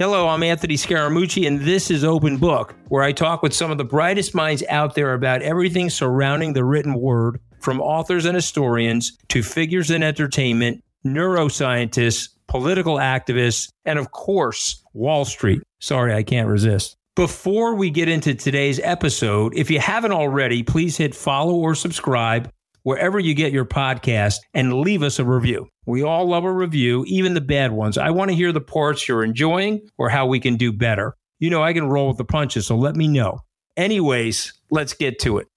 Hello, I'm Anthony Scaramucci, and this is Open Book, where I talk with some of the brightest minds out there about everything surrounding the written word, from authors and historians to figures in entertainment, neuroscientists, political activists, and of course, Wall Street. Sorry, I can't resist. Before we get into today's episode, if you haven't already, please hit follow or subscribe wherever you get your podcast and leave us a review. We all love a review, even the bad ones. I want to hear the parts you're enjoying or how we can do better. You know, I can roll with the punches, so let me know. Anyways, let's get to it.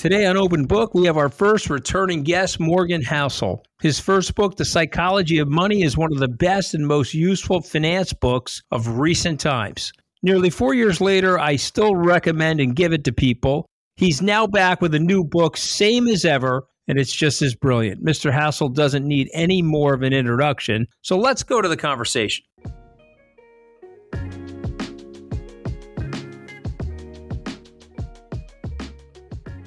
Today on Open Book, we have our first returning guest, Morgan Housel. His first book, The Psychology of Money, is one of the best and most useful finance books of recent times. Nearly four years later, I still recommend and give it to people. He's now back with a new book, same as ever, and it's just as brilliant. Mr. Hassel doesn't need any more of an introduction, so let's go to the conversation.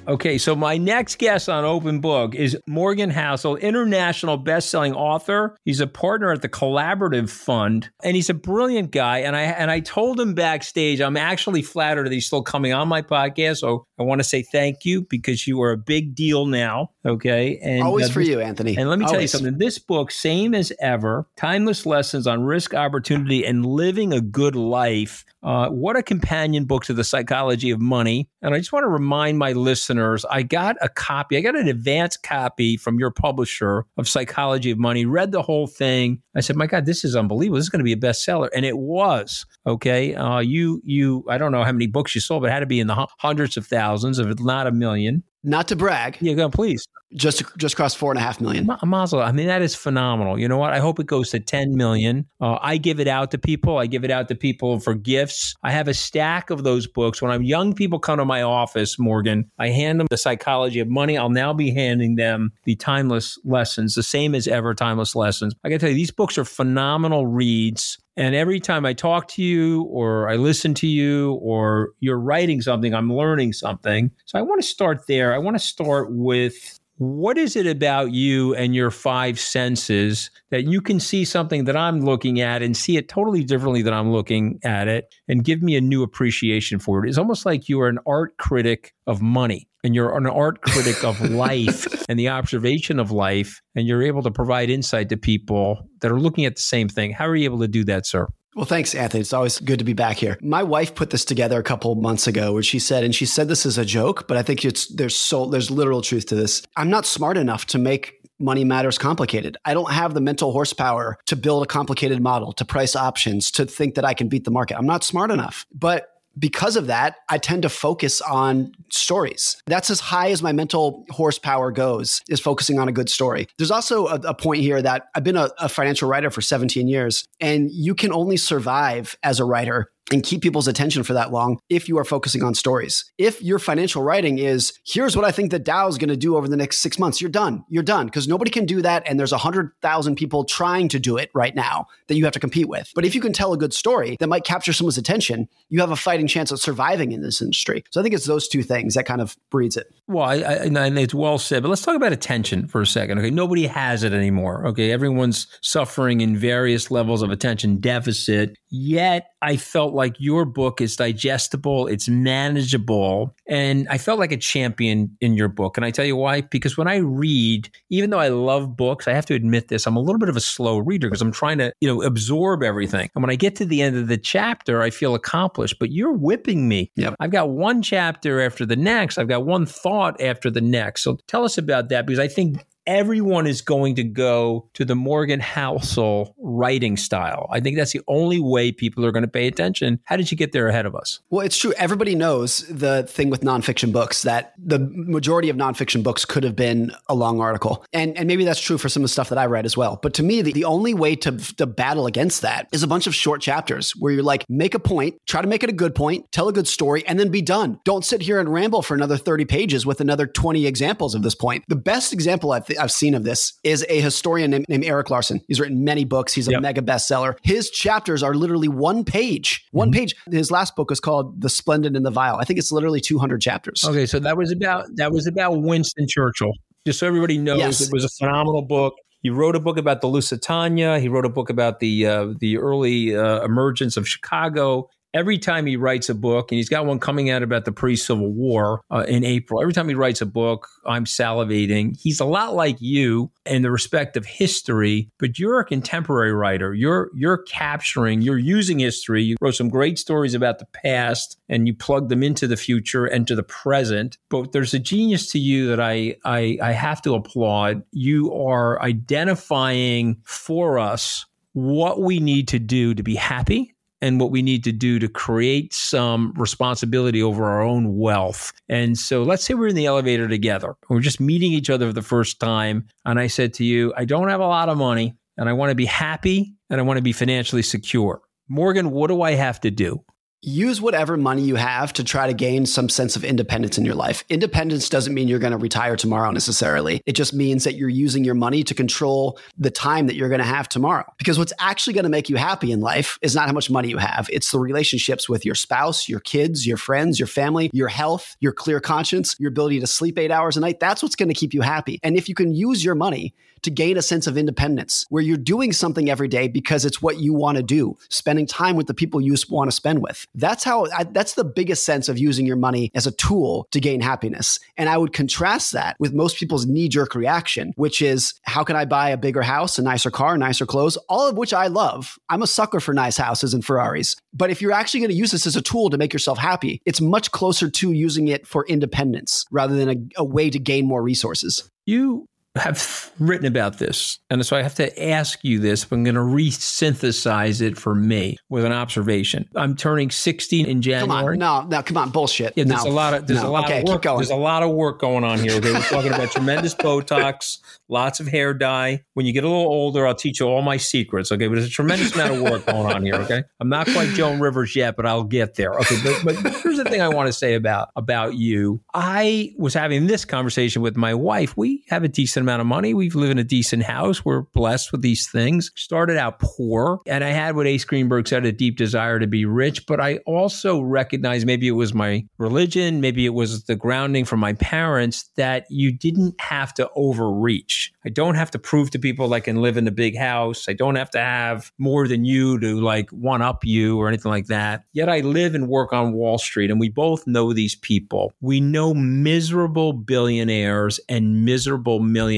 Okay, so my next guest on Open Book is Morgan Hassel, international best-selling author. He's a partner at the Collaborative Fund, and he's a brilliant guy. And I and I told him backstage, I'm actually flattered that he's still coming on my podcast. So I want to say thank you because you are a big deal now. Okay, and always uh, for you, Anthony. And let me always. tell you something. This book, same as ever, timeless lessons on risk, opportunity, and living a good life. Uh, what a companion book to the psychology of money. And I just want to remind my listeners I got a copy, I got an advanced copy from your publisher of Psychology of Money, read the whole thing. I said, my God, this is unbelievable. This is going to be a bestseller. And it was. Okay. Uh, you, you, I don't know how many books you sold, but it had to be in the hundreds of thousands, if not a million. Not to brag. Yeah, go on, please. Just just crossed four and a half million. Mazel. I mean, that is phenomenal. You know what? I hope it goes to ten million. Uh, I give it out to people. I give it out to people for gifts. I have a stack of those books. When I'm young people come to my office, Morgan, I hand them the psychology of money. I'll now be handing them the timeless lessons, the same as ever timeless lessons. I got to tell you, these books are phenomenal reads. And every time I talk to you or I listen to you or you're writing something, I'm learning something. So I want to start there. I want to start with what is it about you and your five senses that you can see something that I'm looking at and see it totally differently than I'm looking at it and give me a new appreciation for it? It's almost like you are an art critic of money and you're an art critic of life and the observation of life, and you're able to provide insight to people that are looking at the same thing. How are you able to do that, sir? Well, thanks, Anthony. It's always good to be back here. My wife put this together a couple months ago where she said, and she said this is a joke, but I think it's there's so there's literal truth to this. I'm not smart enough to make money matters complicated. I don't have the mental horsepower to build a complicated model, to price options, to think that I can beat the market. I'm not smart enough. But because of that, I tend to focus on stories. That's as high as my mental horsepower goes, is focusing on a good story. There's also a, a point here that I've been a, a financial writer for 17 years, and you can only survive as a writer and keep people's attention for that long if you are focusing on stories. If your financial writing is, here's what I think the Dow is going to do over the next six months, you're done. You're done because nobody can do that. And there's 100,000 people trying to do it right now that you have to compete with. But if you can tell a good story that might capture someone's attention, you have a fighting chance of surviving in this industry. So I think it's those two things that kind of breeds it. Well, I, I, and it's well said, but let's talk about attention for a second. Okay. Nobody has it anymore. Okay. Everyone's suffering in various levels of attention deficit. Yet I felt like your book is digestible, it's manageable, and I felt like a champion in your book. And I tell you why? Because when I read, even though I love books, I have to admit this, I'm a little bit of a slow reader because I'm trying to, you know, absorb everything. And when I get to the end of the chapter, I feel accomplished, but you're whipping me. Yep. I've got one chapter after the next, I've got one thought after the next. So tell us about that because I think everyone is going to go to the Morgan Housel writing style. I think that's the only way people are going to pay attention. How did you get there ahead of us? Well, it's true. Everybody knows the thing with nonfiction books that the majority of nonfiction books could have been a long article. And, and maybe that's true for some of the stuff that I read as well. But to me, the, the only way to, to battle against that is a bunch of short chapters where you're like, make a point, try to make it a good point, tell a good story, and then be done. Don't sit here and ramble for another 30 pages with another 20 examples of this point. The best example I've I've seen of this is a historian named, named Erik Larson. He's written many books. He's a yep. mega bestseller. His chapters are literally one page. One mm-hmm. page. His last book is called The Splendid and the Vile. I think it's literally 200 chapters. Okay, so that was about that was about Winston Churchill. Just so everybody knows, yes. it was a phenomenal book. He wrote a book about the Lusitania. He wrote a book about the uh, the early uh, emergence of Chicago every time he writes a book, and he's got one coming out about the pre Civil War uh, in April, every time he writes a book, I'm salivating. He's a lot like you in the respect of history, but you're a contemporary writer. You're you're capturing, you're using history. You wrote some great stories about the past and you plug them into the future and to the present. But there's a genius to you that I I, I have to applaud. You are identifying for us what we need to do to be happy and what we need to do to create some responsibility over our own wealth. And so let's say we're in the elevator together. We're just meeting each other for the first time. And I said to you, I don't have a lot of money and I want to be happy and I want to be financially secure. Morgan, what do I have to do? Use whatever money you have to try to gain some sense of independence in your life. Independence doesn't mean you're going to retire tomorrow necessarily. It just means that you're using your money to control the time that you're going to have tomorrow. Because what's actually going to make you happy in life is not how much money you have, it's the relationships with your spouse, your kids, your friends, your family, your health, your clear conscience, your ability to sleep eight hours a night. That's what's going to keep you happy. And if you can use your money to gain a sense of independence where you're doing something every day because it's what you want to do, spending time with the people you want to spend with. That's how, I, that's the biggest sense of using your money as a tool to gain happiness. And I would contrast that with most people's knee jerk reaction, which is how can I buy a bigger house, a nicer car, nicer clothes, all of which I love. I'm a sucker for nice houses and Ferraris. But if you're actually going to use this as a tool to make yourself happy, it's much closer to using it for independence rather than a, a way to gain more resources. You have written about this. And so I have to ask you this, but I'm going to resynthesize it for me with an observation. I'm turning 16 in January. Come on. No, no, come on. Bullshit. Yeah, there's no. a lot of there's no. a lot okay, of work. There's a lot of work going on here. Okay, we're talking about tremendous Botox, lots of hair dye. When you get a little older, I'll teach you all my secrets. Okay, but there's a tremendous amount of work going on here. Okay, I'm not quite Joan Rivers yet, but I'll get there. Okay, but, but here's the thing I want to say about about you. I was having this conversation with my wife. We have a decent amount of money. We live in a decent house. We're blessed with these things. Started out poor, and I had what Ace Greenberg said a deep desire to be rich, but I also recognized maybe it was my religion, maybe it was the grounding from my parents that you didn't have to overreach. I don't have to prove to people I can live in a big house. I don't have to have more than you to like one up you or anything like that. Yet I live and work on Wall Street, and we both know these people. We know miserable billionaires and miserable millionaires,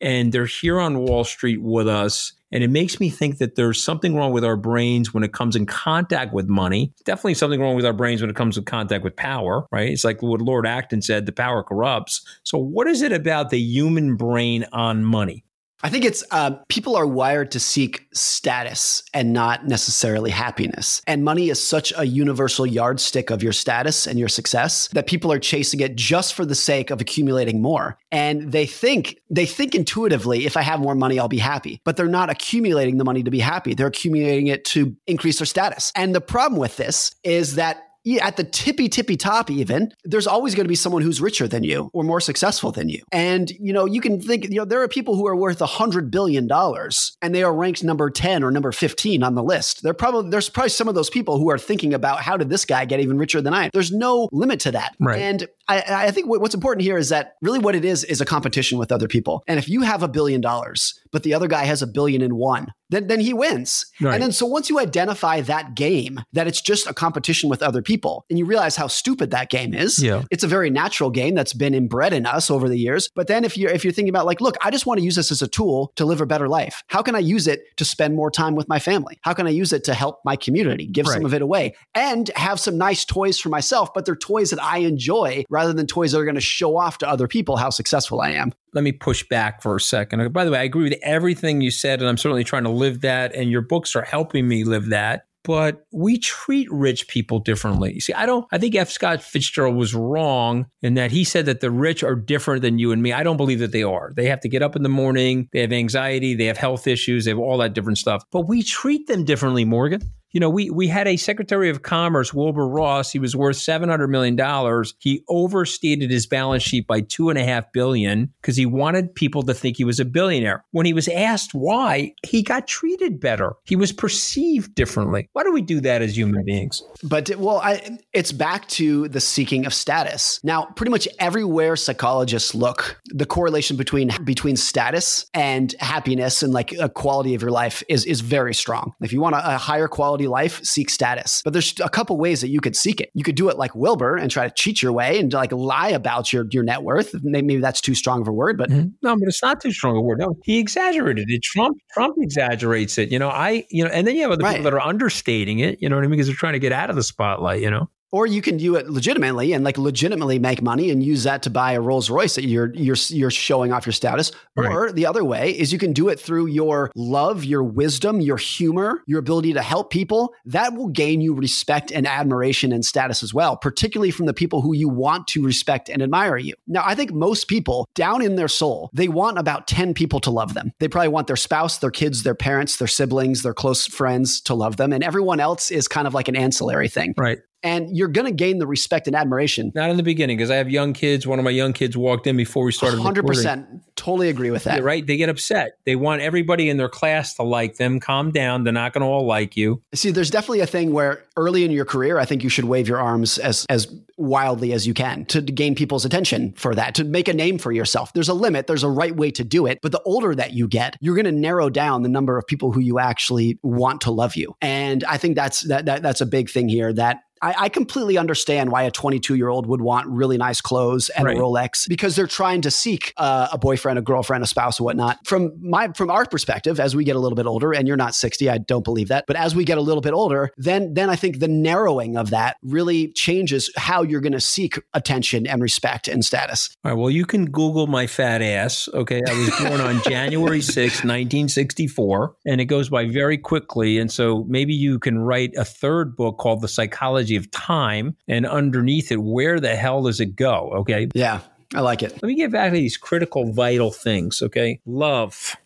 and they're here on Wall Street with us. And it makes me think that there's something wrong with our brains when it comes in contact with money. Definitely something wrong with our brains when it comes in contact with power, right? It's like what Lord Acton said the power corrupts. So, what is it about the human brain on money? I think it's uh, people are wired to seek status and not necessarily happiness. And money is such a universal yardstick of your status and your success that people are chasing it just for the sake of accumulating more. And they think they think intuitively, if I have more money, I'll be happy. But they're not accumulating the money to be happy. They're accumulating it to increase their status. And the problem with this is that at the tippy tippy top even there's always going to be someone who's richer than you or more successful than you. And you know you can think you know there are people who are worth a hundred billion dollars and they are ranked number 10 or number 15 on the list. There probably there's probably some of those people who are thinking about how did this guy get even richer than i am. There's no limit to that. Right. and I, I think what's important here is that really what it is is a competition with other people. And if you have a billion dollars but the other guy has a billion and one then, then he wins. Right. And then so once you identify that game, that it's just a competition with other people, and you realize how stupid that game is, yeah. it's a very natural game that's been inbred in us over the years. But then if you're if you're thinking about like, look, I just want to use this as a tool to live a better life. How can I use it to spend more time with my family? How can I use it to help my community, give right. some of it away, and have some nice toys for myself, but they're toys that I enjoy rather than toys that are going to show off to other people how successful I am let me push back for a second. By the way, I agree with everything you said, and I'm certainly trying to live that, and your books are helping me live that. But we treat rich people differently. See, I don't, I think F. Scott Fitzgerald was wrong in that he said that the rich are different than you and me. I don't believe that they are. They have to get up in the morning, they have anxiety, they have health issues, they have all that different stuff. But we treat them differently, Morgan. You know, we we had a Secretary of Commerce, Wilbur Ross. He was worth seven hundred million dollars. He overstated his balance sheet by two and a half billion because he wanted people to think he was a billionaire. When he was asked why, he got treated better. He was perceived differently. Why do we do that as human beings? But well, I, it's back to the seeking of status. Now, pretty much everywhere psychologists look, the correlation between between status and happiness and like a quality of your life is is very strong. If you want a, a higher quality life, seek status. But there's a couple ways that you could seek it. You could do it like Wilbur and try to cheat your way and like lie about your your net worth. Maybe that's too strong of a word, but mm-hmm. no, but it's not too strong a word. No, he exaggerated it. Trump Trump exaggerates it. You know, I you know, and then you have other right. people that are understating it. You know what I mean? Because they're trying to get out of the spotlight. You know or you can do it legitimately and like legitimately make money and use that to buy a Rolls Royce that you're you're you're showing off your status. Right. Or the other way is you can do it through your love, your wisdom, your humor, your ability to help people. That will gain you respect and admiration and status as well, particularly from the people who you want to respect and admire you. Now, I think most people down in their soul, they want about 10 people to love them. They probably want their spouse, their kids, their parents, their siblings, their close friends to love them and everyone else is kind of like an ancillary thing. Right and you're going to gain the respect and admiration. Not in the beginning, because I have young kids. One of my young kids walked in before we started. Hundred percent, totally agree with that. Yeah, right? They get upset. They want everybody in their class to like them. Calm down. They're not going to all like you. See, there's definitely a thing where early in your career, I think you should wave your arms as as wildly as you can to gain people's attention for that, to make a name for yourself. There's a limit. There's a right way to do it. But the older that you get, you're going to narrow down the number of people who you actually want to love you. And I think that's that, that that's a big thing here. That I, I completely understand why a 22 year old would want really nice clothes and right. a Rolex because they're trying to seek uh, a boyfriend, a girlfriend, a spouse, or whatnot. From my from our perspective, as we get a little bit older, and you're not 60, I don't believe that, but as we get a little bit older, then then I think the narrowing of that really changes how you're going to seek attention and respect and status. All right. Well, you can Google my fat ass. Okay, I was born on January 6, 1964, and it goes by very quickly. And so maybe you can write a third book called The Psychology of time, and underneath it, where the hell does it go? Okay. Yeah, I like it. Let me get back to these critical, vital things. Okay. Love,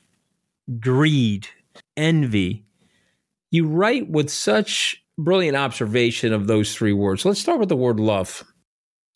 greed, envy. You write with such brilliant observation of those three words. Let's start with the word love.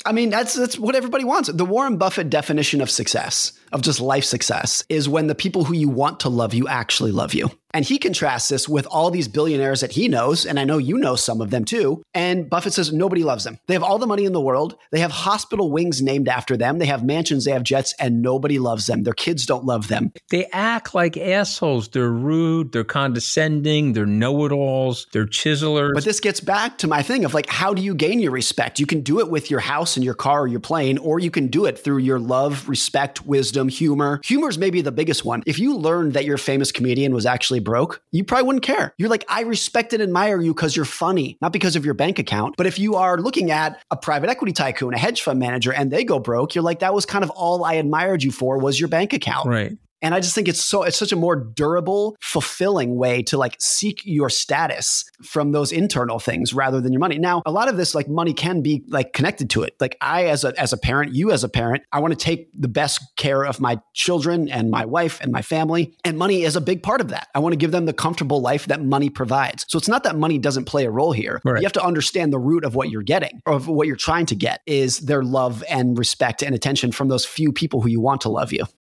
I mean, that's that's what everybody wants. The Warren Buffett definition of success, of just life success, is when the people who you want to love you actually love you. And he contrasts this with all these billionaires that he knows, and I know you know some of them too. And Buffett says nobody loves them. They have all the money in the world. They have hospital wings named after them. They have mansions, they have jets, and nobody loves them. Their kids don't love them. They act like assholes. They're rude, they're condescending, they're know it alls, they're chiselers. But this gets back to my thing of like, how do you gain your respect? You can do it with your house and your car or your plane, or you can do it through your love, respect, wisdom, humor. Humor is maybe the biggest one. If you learned that your famous comedian was actually actually broke, you probably wouldn't care. You're like, I respect and admire you because you're funny, not because of your bank account. But if you are looking at a private equity tycoon, a hedge fund manager, and they go broke, you're like, that was kind of all I admired you for was your bank account. Right. And I just think it's so it's such a more durable, fulfilling way to like seek your status from those internal things rather than your money. Now, a lot of this like money can be like connected to it. Like I as a as a parent, you as a parent, I want to take the best care of my children and my wife and my family, and money is a big part of that. I want to give them the comfortable life that money provides. So it's not that money doesn't play a role here. Right. You have to understand the root of what you're getting of what you're trying to get is their love and respect and attention from those few people who you want to love you.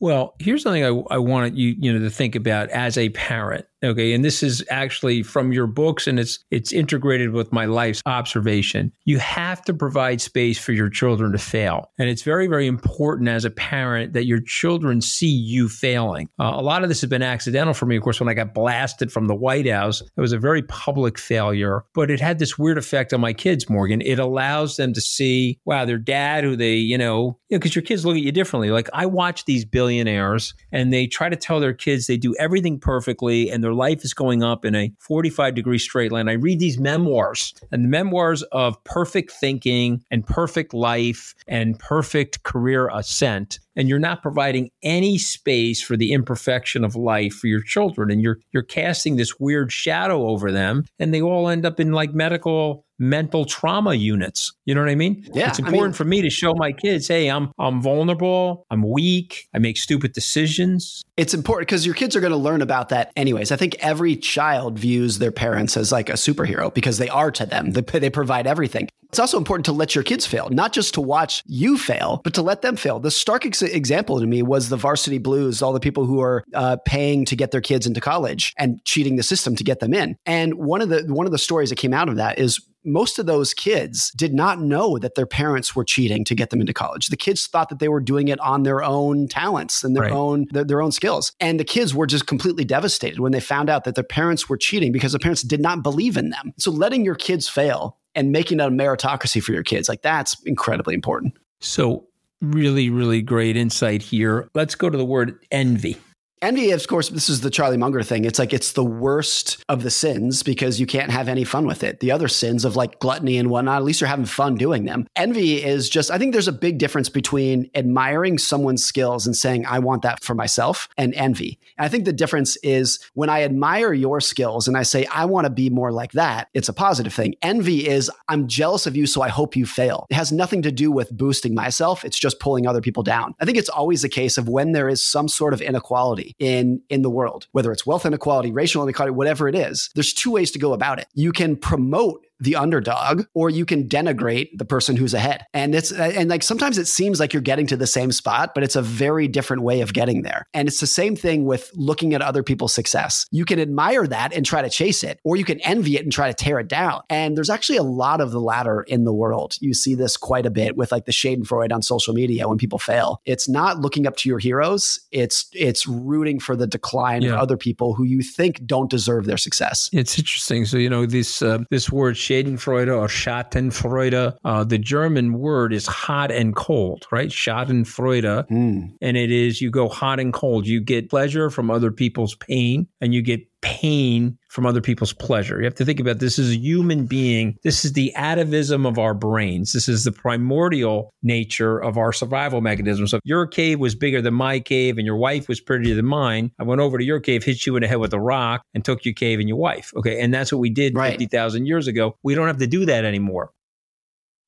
Well, here's something I, I wanted you, you know, to think about as a parent. Okay. And this is actually from your books and it's it's integrated with my life's observation. You have to provide space for your children to fail. And it's very, very important as a parent that your children see you failing. Uh, a lot of this has been accidental for me. Of course, when I got blasted from the White House, it was a very public failure, but it had this weird effect on my kids, Morgan. It allows them to see, wow, their dad, who they, you know, know, your kids look at you differently. Like I watch these billionaires and they try to tell their kids they do everything perfectly and their life is going up in a 45 degree straight line. I read these memoirs and the memoirs of perfect thinking and perfect life and perfect career ascent and you're not providing any space for the imperfection of life for your children and you're you're casting this weird shadow over them and they all end up in like medical mental trauma units. You know what I mean? Yeah. It's important I mean, for me to show my kids, hey, I'm I'm vulnerable, I'm weak, I make stupid decisions. It's important because your kids are going to learn about that anyways. I think every child views their parents as like a superhero because they are to them. They, they provide everything. It's also important to let your kids fail, not just to watch you fail, but to let them fail. The stark ex- example to me was the varsity blues, all the people who are uh, paying to get their kids into college and cheating the system to get them in. And one of the one of the stories that came out of that is most of those kids did not know that their parents were cheating to get them into college. The kids thought that they were doing it on their own talents and their right. own their, their, own skills. And the kids were just completely devastated when they found out that their parents were cheating because the parents did not believe in them. So letting your kids fail and making it a meritocracy for your kids. Like that's incredibly important. So, really, really great insight here. Let's go to the word envy. Envy, of course, this is the Charlie Munger thing. It's like it's the worst of the sins because you can't have any fun with it. The other sins of like gluttony and whatnot, at least you're having fun doing them. Envy is just, I think there's a big difference between admiring someone's skills and saying, I want that for myself, and envy. And I think the difference is when I admire your skills and I say, I want to be more like that, it's a positive thing. Envy is, I'm jealous of you, so I hope you fail. It has nothing to do with boosting myself, it's just pulling other people down. I think it's always a case of when there is some sort of inequality in in the world, whether it's wealth inequality, racial inequality, whatever it is. There's two ways to go about it. You can promote the underdog or you can denigrate the person who's ahead. And it's and like sometimes it seems like you're getting to the same spot, but it's a very different way of getting there. And it's the same thing with looking at other people's success. You can admire that and try to chase it, or you can envy it and try to tear it down. And there's actually a lot of the latter in the world. You see this quite a bit with like the Schadenfreude on social media when people fail. It's not looking up to your heroes. It's it's rooting for the decline yeah. of other people who you think don't deserve their success. It's interesting. So you know this uh, this word Schadenfreude or Schadenfreude. Uh, the German word is hot and cold, right? Schadenfreude. Mm. And it is you go hot and cold. You get pleasure from other people's pain and you get pain from other people's pleasure. You have to think about this as a human being. This is the atavism of our brains. This is the primordial nature of our survival mechanism. So if your cave was bigger than my cave and your wife was prettier than mine, I went over to your cave, hit you in the head with a rock, and took your cave and your wife. Okay. And that's what we did right. 50,000 years ago. We don't have to do that anymore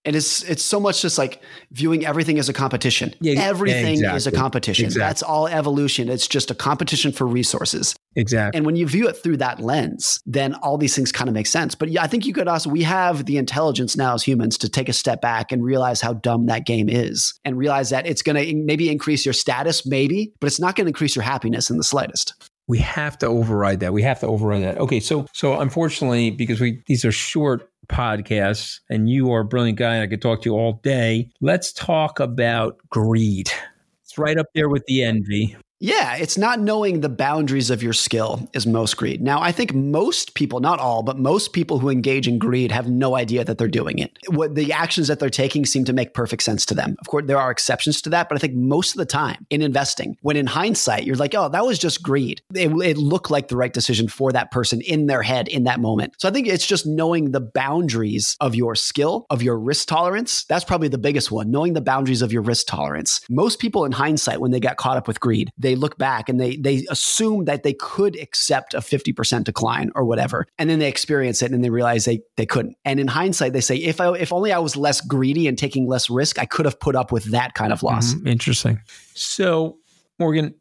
and it's it's so much just like viewing everything as a competition. Yeah, everything exactly. is a competition. Exactly. That's all evolution. It's just a competition for resources. Exactly. And when you view it through that lens, then all these things kind of make sense. But yeah, I think you could also we have the intelligence now as humans to take a step back and realize how dumb that game is, and realize that it's going to maybe increase your status, maybe, but it's not going to increase your happiness in the slightest we have to override that. We have to override that. Okay, so so unfortunately, because we these are short podcasts, and you are a brilliant guy, and I could talk to you all day. Let's talk about greed. It's right up there with the envy. Yeah, it's not knowing the boundaries of your skill is most greed. Now, I think most people, not all, but most people who engage in greed have no idea that they're doing it. What the actions that they're taking seem to make perfect sense to them. Of course, there are exceptions to that, but I think most of the time in investing, when in hindsight, you're like, oh, that was just greed. It, it looked like the right decision for that person in their head in that moment. So I think it's just knowing the boundaries of your skill, of your risk tolerance. That's probably the biggest one, knowing the boundaries of your risk tolerance. Most people in hindsight, when they got caught up with greed, they look back and they they assume that they could accept a 50% decline or whatever. And then they experience it and they realize they they couldn't. And in hindsight, they say, if I if only I was less greedy and taking less risk, I could have put up with that kind of loss. Mm-hmm. Interesting. So, Morgan,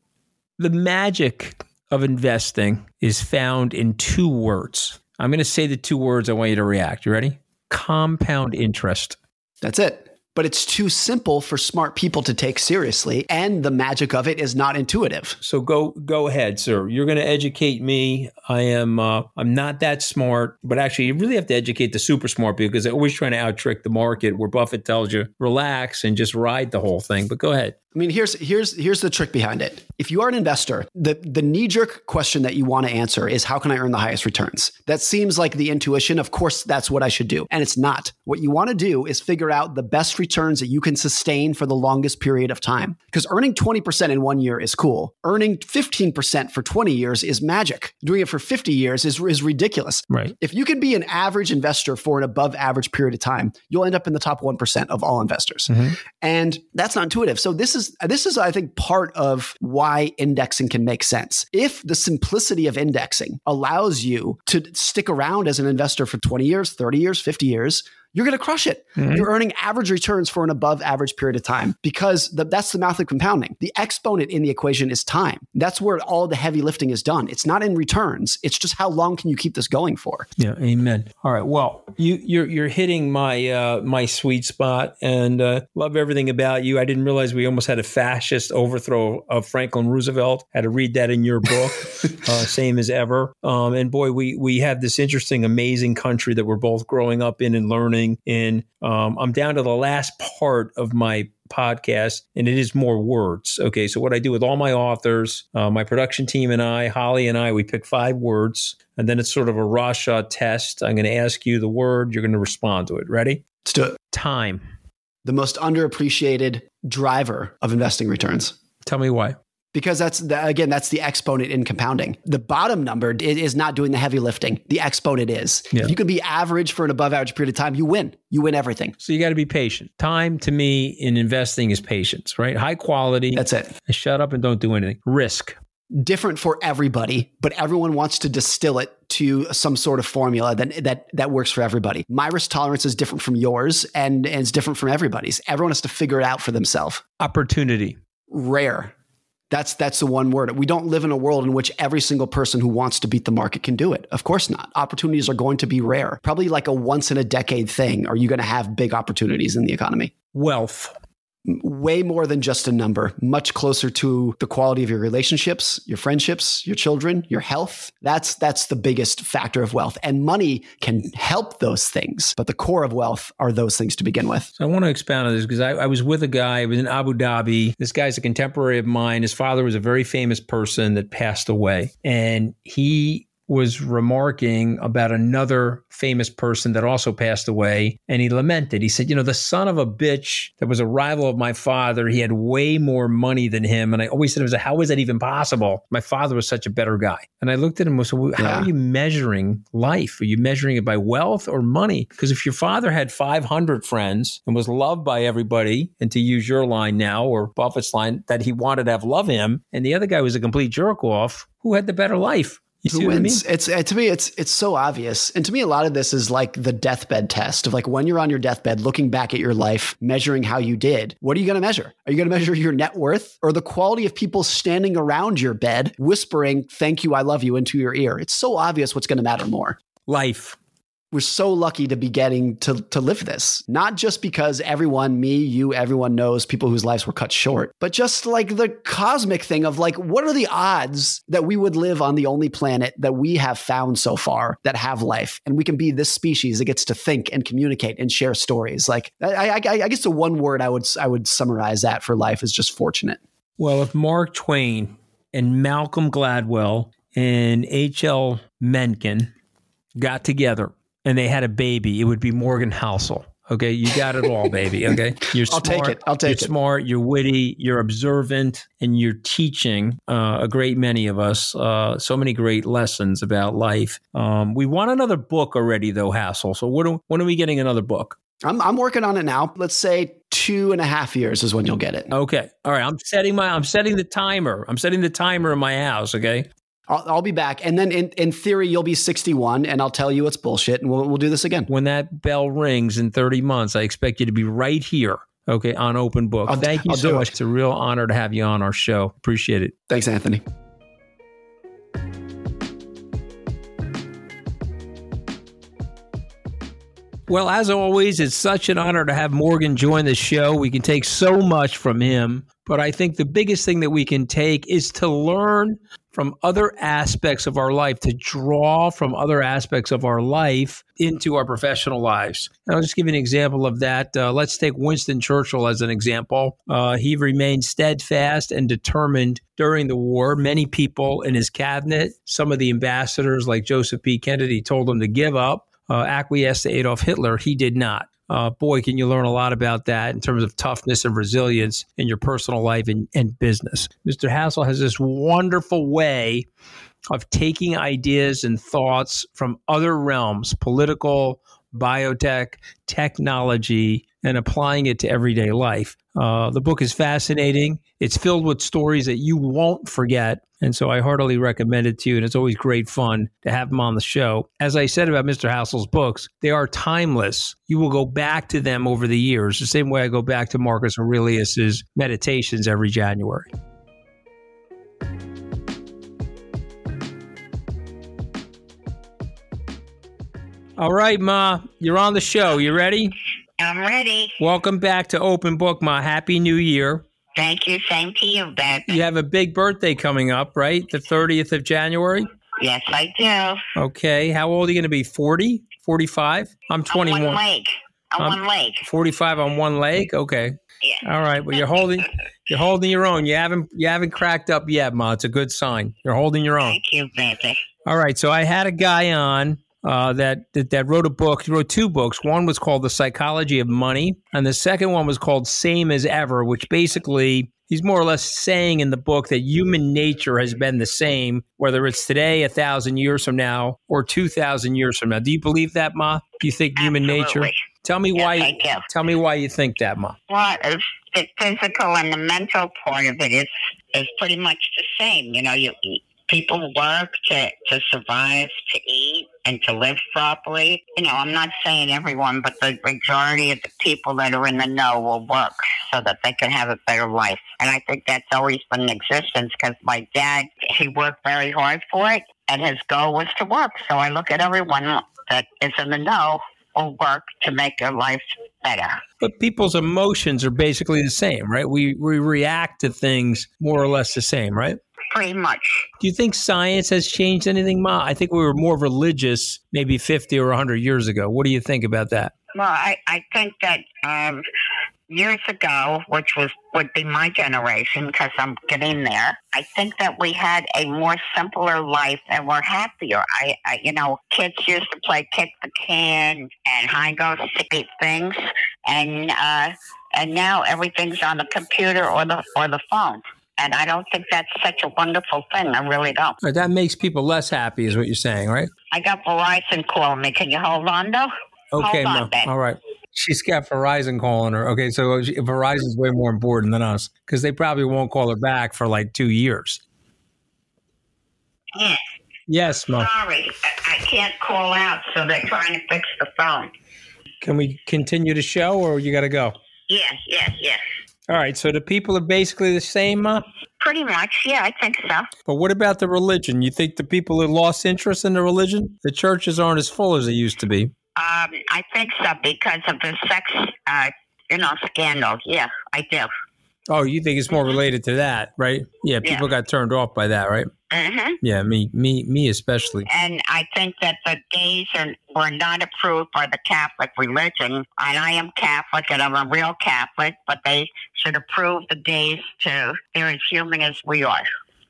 the magic of investing is found in two words. I'm going to say the two words I want you to react. You ready? Compound interest. That's it. But it's too simple for smart people to take seriously. And the magic of it is not intuitive. So go go ahead, sir. You're going to educate me. I am uh, I'm not that smart, but actually, you really have to educate the super smart people because they're always trying to out trick the market. Where Buffett tells you relax and just ride the whole thing. But go ahead. I mean, here's here's here's the trick behind it. If you are an investor, the the knee jerk question that you want to answer is how can I earn the highest returns? That seems like the intuition. Of course, that's what I should do, and it's not. What you want to do is figure out the best returns that you can sustain for the longest period of time. Because earning twenty percent in one year is cool. Earning fifteen percent for twenty years is magic. Doing it for fifty years is is ridiculous. Right. If you can be an average investor for an above average period of time, you'll end up in the top one percent of all investors, Mm-hmm. and that's not intuitive. So this is this is I think part of why indexing can make sense. If the simplicity of indexing allows you to stick around as an investor for 20 years, 30 years, 50 years, you're going to crush it. Mhm. You're earning average returns for an above average period of time because the, that's the math of compounding. The exponent in the equation is time. That's where all the heavy lifting is done. It's not in returns. It's just how long can you keep this going for? Yeah, amen. All right. Well, you you're you're hitting my uh, my sweet spot, and uh, love everything about you. I didn't realize we almost had a fascist overthrow of Franklin Roosevelt. Had to read that in your book, uh, same as ever. Um, and boy, we we have this interesting, amazing country that we're both growing up in and learning in. Um, I'm down to the last part of my podcast and it is more words okay so what i do with all my authors uh, my production team and i holly and i we pick five words and then it's sort of a Rorschach test i'm going to ask you the word you're going to respond to it ready Let's do it. time The most underappreciated driver of investing returns. tell me why because that's the, again that's the exponent in compounding. The bottom number is not doing the heavy lifting. The exponent is. Yeah. if you can be average for an above average period of time you win. You win everything. So you got to be patient. Time to me in investing is patience right? High quality. That's it. Shut up and don't do anything. Risk. Different for everybody but everyone wants to distill it to some sort of formula that that that works for everybody. My risk tolerance is different from yours and, and it's different from everybody's. Everyone has to figure it out for themselves. Opportunity. Rare that's that's the one word. We don't live in a world in which every single person who wants to beat the market can do it. Of course not. Opportunities are going to be rare. Probably like a once in a decade thing. Are you going to have big opportunities in the economy? wealth Way more than just a number, much closer to the quality of your relationships, your friendships, your children, your health. That's that's the biggest factor of wealth. And money can help those things, but the core of wealth are those things to begin with. So I want to expound on this because I, I was with a guy. I was in Abu Dhabi. This guy's a contemporary of mine. His father was a very famous person that passed away, and he was remarking about another famous person that also passed away and he lamented. He said you know the son of a bitch that was a rival of my father he had way more money than him. And i always said to myself how is that even possible? My father was such a better guy. And i looked at him and said well, how Yeah. are you measuring life? Are you measuring it by wealth or money? Because if your father had 500 friends and was loved by everybody and to use your line now or buffett's line that he wanted to have love him and the other guy was a complete jerk off who had the better life you see Who what I mean? wins? It's uh, to me, it's it's so obvious, and to me, a lot of this is like the deathbed test of like when you're on your deathbed, looking back at your life, measuring how you did. What are you going to measure? Are you going to measure your net worth or the quality of people standing around your bed, whispering "Thank you, I love you" into your ear? It's so obvious what's going to matter more. Life. We're so lucky to be getting to to live this, not just because everyone, me, you, everyone knows people whose lives were cut short, but just like the cosmic thing of like, what are the odds that we would live on the only planet that we have found so far that have life, and we can be this species that gets to think and communicate and share stories? Like, I, I, I guess the one word I would I would summarize that for life is just fortunate. Well, if Mark Twain and Malcolm Gladwell and H.L. Mencken got together and they had a baby, it would be Morgan Housel. Okay, you got it all, baby. Okay, you're I'll smart. take it. I'll take you're it. smart. You're witty. You're observant, and you're teaching uh, a great many of us uh, so many great lessons about life. Um, we want another book already, though, Hassel. So when are, when are we getting another book? I'm I'm working on it now. Let's say two and a half years is when you'll get it. Okay, all right. I'm setting my. I'm setting the timer. I'm setting the timer in my house. Okay. I'll, I'll be back. And then in, in theory, you'll be 61 and I'll tell you it's bullshit and we'll, we'll do this again. when that bell rings in 30 months, I expect you to be right here, okay, on Open Book. I'll- Thank you I'll so much. it. It's a real honor to have you on our show. Appreciate it. Thanks, Anthony. Well, as always, it's such an honor to have Morgan join the show. We can take so much from him, but I think the biggest thing that we can take is to learn from other aspects of our life, to draw from other aspects of our life into our professional lives. And I'll just give you an example of that. Uh, let's take Winston Churchill as an example. Uh, he remained steadfast and determined during the war. Many people in his cabinet, some of the ambassadors like Joseph P. Kennedy, told him to give up uh, acquiesced to Adolf Hitler. He did not. Uh, boy, can you learn a lot about that in terms of toughness and resilience in your personal life and, and business. Mr. Hassel has this wonderful way of taking ideas and thoughts from other realms, political, biotech, technology, and applying it to everyday life. Uh, the book is fascinating. It's filled with stories that you won't forget. And so I heartily recommend it to you. And it's always great fun to have him on the show. As I said about Mr. Hassel's books, they are timeless. You will go back to them over the years, the same way I go back to Marcus Aurelius's meditations every January. All right, Ma, you're on the show. You ready? I'm ready. Welcome back to Open Book, Ma. Happy New Year. Thank you. Same to you, Beth. You have a big birthday coming up, right? The 30th of January? Yes, I do. Okay. How old are you going to be? 40? 45? I'm 21. On one leg. On I'm- one leg. 45 on one leg? Okay. Yeah. All right. Well, you're holding you're holding your own. You haven't you haven't cracked up yet, Ma. It's a good sign. You're holding your own. Thank you, baby. All right. So I had a guy on uh, that, that that wrote a book. He wrote two books. One was called The Psychology of Money, and the second one was called Same as Ever, which basically he's more or less saying in the book that human nature has been the same, whether it's today, a thousand years from now, or two thousand years from now. Do you believe that, Ma? Do you think human nature? Absolutely. Tell me Yes, why. Tell me why you think that, Ma. Well, it's, the physical and the mental part of it is is pretty much the same. You know, you people work to to survive, to eat, and to live properly. You know, I'm not saying everyone, but the majority of the people that are in the know will work so that they can have a better life. And I think that's always been in existence because my dad he worked very hard for it, and his goal was to work. So I look at everyone that is in the know will work to make their life better. But people's emotions are basically the same, right? We we react to things more or less the same, right? Pretty much. Do you think science has changed anything, Ma? I think we were more religious maybe 50 or 100 years ago. What do you think about that? Well, I, I think that um, years ago, which was would be my generation, because I'm getting there. I think that we had a more simpler life and we're happier. I, I you know, kids used to play kick the can and hide go seek things, and uh, and now everything's on the computer or the or the phone. And I don't think that's such a wonderful thing. I really don't. Right, that makes people less happy, is what you're saying, right? I got Verizon calling me. Can you hold on, though? Okay, Hold on. All right. She's got Verizon calling her. Okay, so oh, she- Verizon's way more important than us because they probably won't call her back for like two years. Yeah. Yes, Ma. Sorry, I, I can't call out, so they're trying to fix the phone. Can we continue the show or you got to go? Yes, yes, yes. All right, so the people are basically the same? Pretty much, yeah, I think so. But what about the religion? You think the people have lost interest in the religion? The churches aren't as full as they used to be. Um, I think so because of the sex, uh, you know, scandal. Yeah, I do. Oh, you think it's more related to that, right? Yeah, Yeah. people got turned off by that, right? Hmm Yeah, me, me, me especially. And I think that the gays are were not approved by the Catholic religion. And I am Catholic, and I'm a real Catholic, but they should approve the gays to they're as human as we are.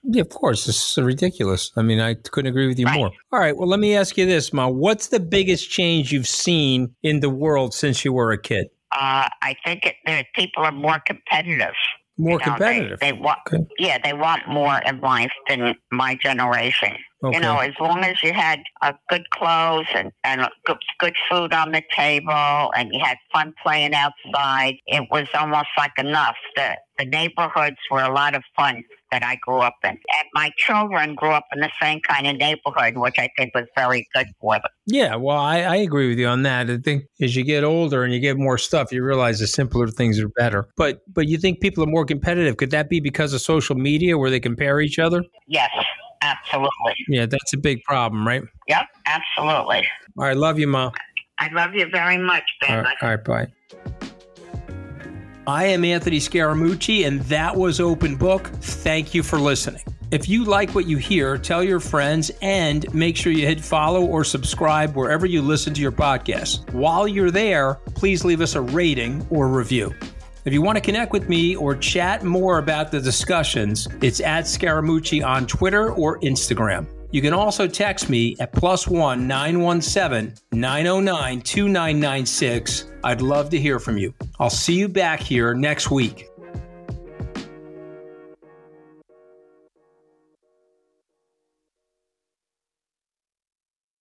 Yeah, of course, it's ridiculous. I mean, I couldn't agree with you Right. more. All right, well, let me ask you this, Ma. What's the biggest change you've seen in the world since you were a kid? Uh, I think it, people are more competitive. More You know, they- competitive. They, want, Okay. yeah, they want more in life than my generation. Okay. You know, as long as you had uh, good clothes and, and good, good food on the table and you had fun playing outside, it was almost like enough. The, the neighborhoods were a lot of fun that I grew up in. And my children grew up in the same kind of neighborhood, which I think was very good for them. Yeah, well, I, I agree with you on that. I think as you get older and you get more stuff, you realize the simpler things are better. But but you think people are more competitive? Could that be because of social media where they compare each other? Yes, absolutely. Yeah, that's a big problem, right? Yep, absolutely. All right, love you, Mom. I love you very much, Ben. All right, all right bye. I am Anthony Scaramucci, and that was Open Book. Thank you for listening. If you like what you hear, tell your friends and make sure you hit follow or subscribe wherever you listen to your podcast. While you're there, please leave us a rating or review. If you want to connect with me or chat more about the discussions, it's at Scaramucci on Twitter or Instagram. You can also text me at plus one 917 909 2996. I'd love to hear from you. I'll see you back here next week.